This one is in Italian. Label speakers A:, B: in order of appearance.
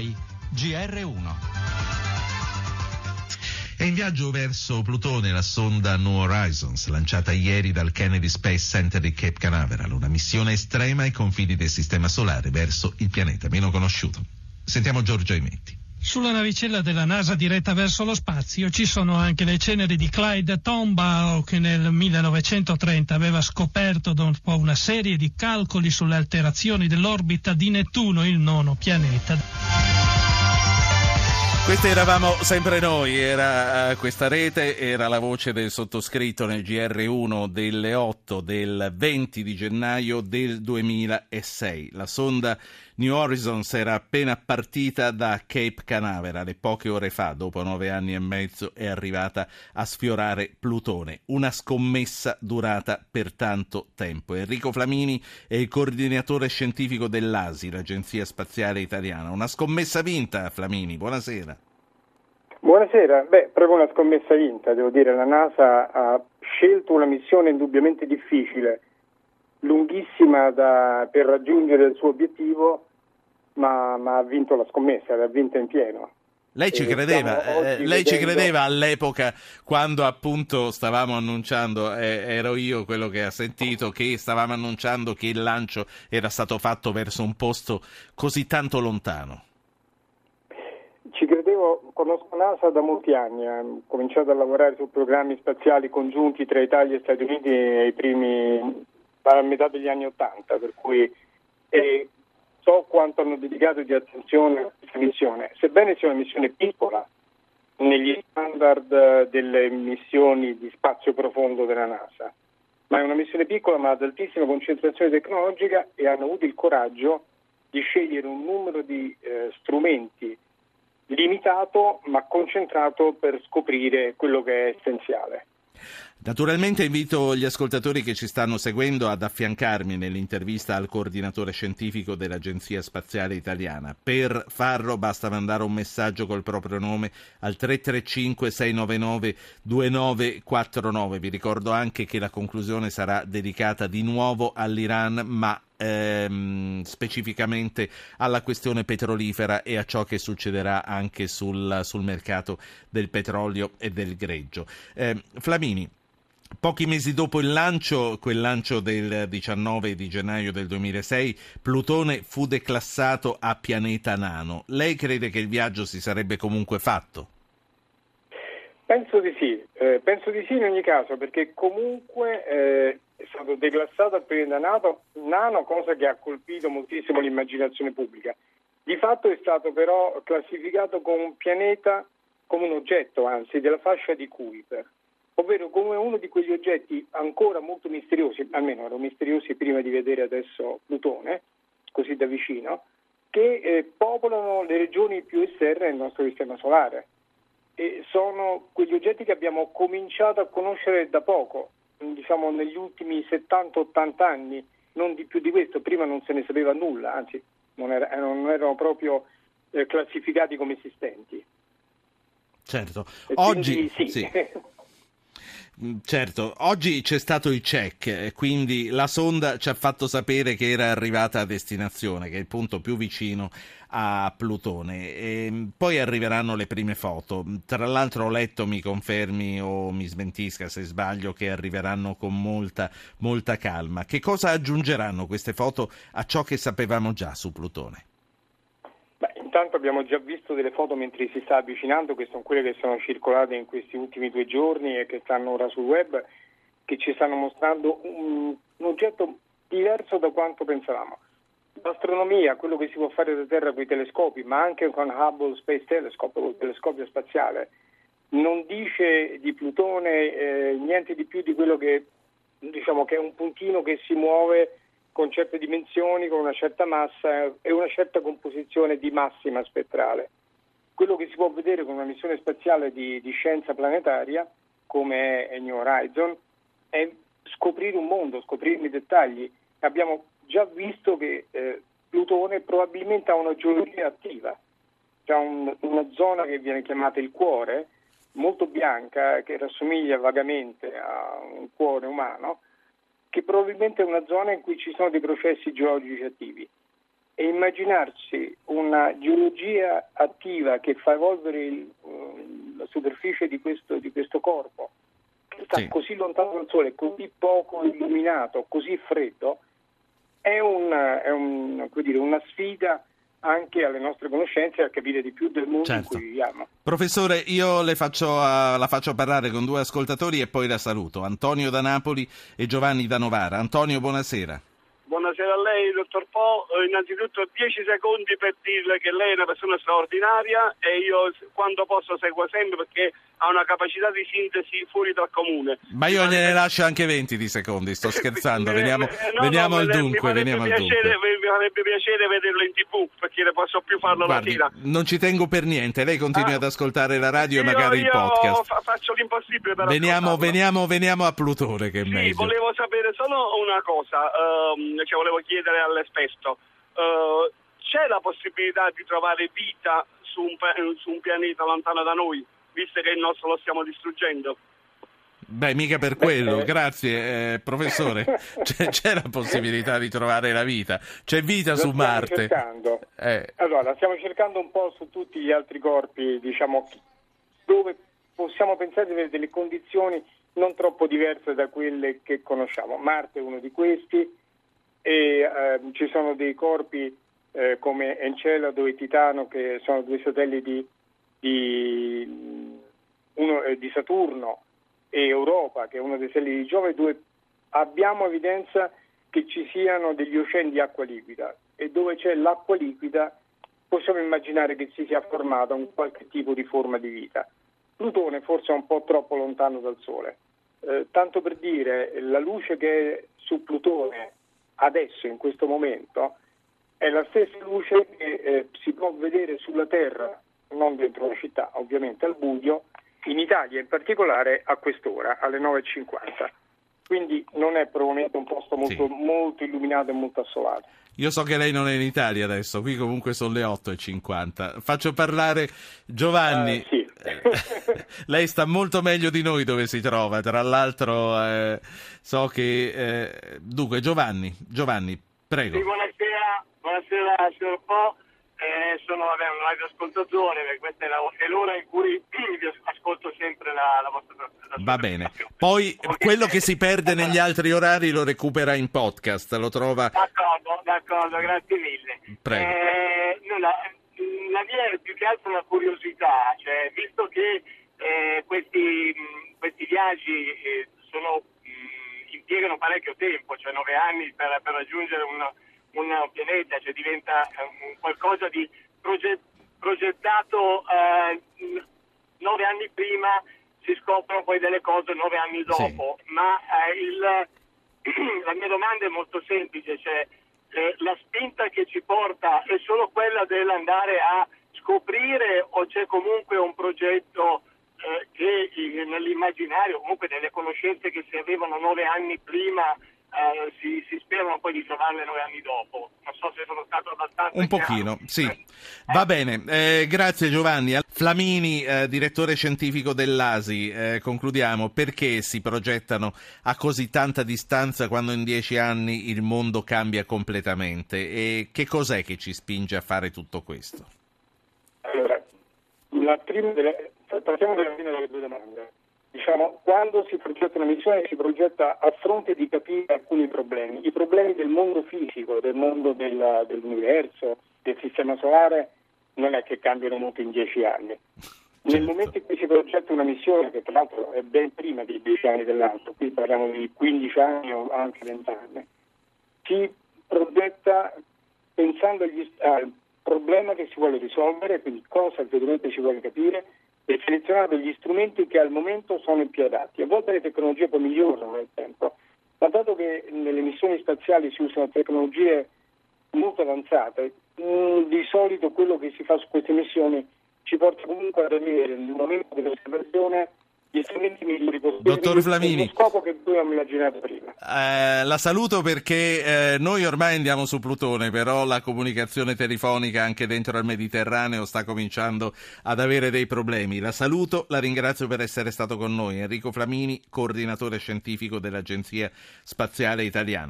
A: RAI GR1.
B: È in viaggio verso Plutone la sonda New Horizons, lanciata ieri dal Kennedy Space Center di Cape Canaveral, una missione estrema ai confini del Sistema Solare verso il pianeta meno conosciuto. Sentiamo Giorgio Aimetti.
C: Sulla navicella della NASA diretta verso lo spazio ci sono anche le ceneri di Clyde Tombaugh che nel 1930 aveva scoperto dopo una serie di calcoli sulle alterazioni dell'orbita di Nettuno, il nono pianeta.
D: Questi eravamo sempre noi, era uh, questa rete, era la voce del sottoscritto nel GR1 delle 8 del 20 di gennaio del 2006. La sonda New Horizons era appena partita da Cape Canaveral e poche ore fa, dopo nove anni e mezzo, è arrivata a sfiorare Plutone. Una scommessa durata per tanto tempo. Enrico Flamini è il coordinatore scientifico dell'ASI, l'Agenzia Spaziale Italiana. Una scommessa vinta, Flamini. Buonasera.
E: Buonasera, beh, proprio una scommessa vinta, devo dire, la NASA ha scelto una missione indubbiamente difficile, lunghissima da, per raggiungere il suo obiettivo, ma, ma, ha vinto la scommessa, l'ha vinta in pieno.
D: Lei ci credeva, eh, lei ci credeva all'epoca quando appunto stavamo annunciando, eh, ero io quello che ha sentito, che stavamo annunciando che il lancio era stato fatto verso un posto così tanto lontano.
E: Ci credevo, conosco NASA da molti anni, ho cominciato a lavorare su programmi spaziali congiunti tra Italia e Stati Uniti ai primi, a metà degli anni Ottanta, per cui eh, so quanto hanno dedicato di attenzione a questa missione, sebbene sia una missione piccola negli standard delle missioni di spazio profondo della NASA, ma è una missione piccola ma ad altissima concentrazione tecnologica e hanno avuto il coraggio di scegliere un numero di eh, strumenti limitato ma concentrato per scoprire quello che è essenziale.
D: Naturalmente invito gli ascoltatori che ci stanno seguendo ad affiancarmi nell'intervista al coordinatore scientifico dell'Agenzia Spaziale Italiana. Per farlo basta mandare un messaggio col proprio nome al 335 699 2949. Vi ricordo anche che la conclusione sarà dedicata di nuovo all'Iran, ma ehm, specificamente alla questione petrolifera e a ciò che succederà anche sul, sul mercato del petrolio e del greggio. Eh, Flamini. Pochi mesi dopo il lancio, quel lancio del 19 di gennaio del 2006, Plutone fu declassato a pianeta nano. Lei crede che il viaggio si sarebbe comunque fatto?
E: Penso di sì, eh, penso di sì in ogni caso, perché comunque eh, è stato declassato a pianeta nano, nano, cosa che ha colpito moltissimo l'immaginazione pubblica. Di fatto è stato però classificato come un pianeta, come un oggetto, anzi, della fascia di Kuiper ovvero come uno di quegli oggetti ancora molto misteriosi, almeno erano misteriosi prima di vedere adesso Plutone, così da vicino, che eh, popolano le regioni più esterne del nostro sistema solare. E sono quegli oggetti che abbiamo cominciato a conoscere da poco, diciamo negli ultimi 70-80 anni, non di più di questo, prima non se ne sapeva nulla, anzi non, era, non erano proprio eh, classificati come esistenti.
D: Certo, e oggi quindi, sì. sì. Mm, certo, oggi c'è stato il check, quindi la sonda ci ha fatto sapere che era arrivata a destinazione, che è il punto più vicino a Plutone. E poi arriveranno le prime foto. Tra l'altro ho letto, mi confermi o mi smentisca se sbaglio, che arriveranno con molta, molta calma. Che cosa aggiungeranno queste foto a ciò che sapevamo già su Plutone?
E: Intanto abbiamo già visto delle foto mentre si sta avvicinando, che sono quelle che sono circolate in questi ultimi due giorni e che stanno ora sul web, che ci stanno mostrando un, un oggetto diverso da quanto pensavamo. L'astronomia, quello che si può fare da Terra con i telescopi, ma anche con Hubble Space Telescope, il telescopio spaziale, non dice di Plutone eh, niente di più di quello che diciamo che è un puntino che si muove con certe dimensioni, con una certa massa e una certa composizione di massima spettrale. Quello che si può vedere con una missione spaziale di, di scienza planetaria, come è New Horizon, è scoprire un mondo, scoprirne i dettagli. Abbiamo già visto che eh, Plutone probabilmente ha una geologia attiva, c'è un, una zona che viene chiamata il cuore, molto bianca, che rassomiglia vagamente a un cuore umano, che probabilmente è una zona in cui ci sono dei processi geologici attivi e immaginarsi una geologia attiva che fa evolvere il, uh, la superficie di questo, di questo corpo, che sta sì. così lontano dal Sole, così poco illuminato, così freddo, è, un, è un, dire, una sfida anche alle nostre conoscenze a capire di più del mondo certo. in cui viviamo.
D: Professore, io faccio, uh, la faccio parlare con due ascoltatori e poi la saluto. Antonio da Napoli e Giovanni da Novara. Antonio, buonasera.
A: Buonasera a lei, dottor Po. Eh, innanzitutto 10 secondi per dirle che lei è una persona straordinaria e io quando posso seguo sempre perché ha una capacità di sintesi fuori dal comune.
D: Ma io gliene lascio anche 20 di secondi, sto scherzando. Veniamo, eh, no, veniamo no, al dunque. Veniamo
A: piacere, al dunque. Mi farebbe piacere vederlo in tv perché ne posso più farlo Guardi, la sera.
D: Non ci tengo per niente, lei continui ah, ad ascoltare la radio io, e magari il podcast.
A: Fa, faccio l'impossibile per
D: veniamo, veniamo, veniamo, a Plutone che è
A: sì,
D: meglio.
A: volevo sapere solo una cosa, um, cioè volevo chiedere all'esperto. Uh, c'è la possibilità di trovare vita su un, su un pianeta lontano da noi? visto che il nostro lo stiamo distruggendo.
D: Beh, mica per quello, grazie eh, professore. C'è, c'è, la possibilità di trovare la vita, c'è vita
E: lo
D: su Marte.
E: Cercando. Eh. Allora, stiamo cercando un po' su tutti gli altri corpi, diciamo, dove possiamo pensare di avere delle condizioni non troppo diverse da quelle che conosciamo. Marte è uno di questi e eh, ci sono dei corpi eh, come Encelado e Titano che sono due satelliti di, uno, eh, di Saturno e Europa, che è uno dei satelliti di Giove, dove abbiamo evidenza che ci siano degli oceani di acqua liquida e dove c'è l'acqua liquida possiamo immaginare che si sia formata un qualche tipo di forma di vita. Plutone forse è un po' troppo lontano dal Sole. Eh, tanto per dire, la luce che è su Plutone adesso, in questo momento, è la stessa luce che eh, si può vedere sulla Terra non dentro la città, ovviamente al buio, in Italia in particolare a quest'ora, alle 9.50. Quindi non è probabilmente un posto molto, sì. molto illuminato e molto assolato.
D: Io so che lei non è in Italia adesso, qui comunque sono le 8.50. Faccio parlare Giovanni.
E: Uh, sì.
D: lei sta molto meglio di noi dove si trova, tra l'altro eh, so che... Eh, dunque Giovanni, Giovanni, prego.
A: Sì, buonasera, buonasera signor Po eh, sono vabbè, un radioascoltatore, perché questa è, la, è, l'ora in cui vi ascolto sempre la, la vostra
D: la Va bene. Poi quello che si perde negli altri orari lo recupera in podcast, lo trova...
A: D'accordo, d'accordo, grazie mille.
D: Prego.
A: Eh, no, la, mia è più che altro una curiosità, cioè, visto che eh, questi, questi, viaggi eh, sono, mh, impiegano parecchio tempo, cioè nove anni per, per raggiungere una un pianeta, cioè diventa um, qualcosa di proget- progettato eh, nove anni prima, si scoprono poi delle cose nove anni dopo. Sì. Ma eh, il, la mia domanda è molto semplice, cioè eh, la spinta che ci porta è solo quella dell'andare a scoprire o c'è comunque un progetto eh, che nell'immaginario, comunque nelle conoscenze che si avevano nove anni prima, eh, si, si, sperano poi di trovarle nove anni dopo. Non so se sono stato abbastanza.
D: Un pochino, chiaro. sì. Eh. Va bene, eh, grazie Giovanni. Flamini, eh, direttore scientifico dell'ASI, eh, concludiamo. Perché si progettano a così tanta distanza quando in dieci anni il mondo cambia completamente? E che cos'è che ci spinge a fare tutto questo?
E: Allora, la prima delle, partiamo dalla fine delle due domande diciamo, quando si progetta una missione si progetta a fronte di capire alcuni problemi, i problemi del mondo fisico, del mondo del, dell'universo, del sistema solare, non è che cambiano molto in dieci anni. Nel certo. momento in cui si progetta una missione, che tra l'altro è ben prima dei dieci anni dell'altro, qui parliamo di 15 anni o anche 20 anni, si progetta pensando agli, al problema che si vuole risolvere, quindi cosa effettivamente si vuole capire, selezionare degli strumenti che al momento sono i più adatti. A volte le tecnologie poi migliorano nel tempo, ma dato che nelle missioni spaziali si usano tecnologie molto avanzate, mm, di solito quello che si fa su queste missioni ci porta comunque ad avere nel momento dell'osservazione gli strumenti migliori possibili.
D: Dottor Flamini.
E: Scopo che abbiamo immaginato prima.
D: Eh, la saluto perché eh, noi ormai andiamo su Plutone, però la comunicazione telefonica anche dentro al Mediterraneo sta cominciando ad avere dei problemi. La saluto, la ringrazio per essere stato con noi. Enrico Flamini, coordinatore scientifico dell'Agenzia Spaziale Italiana.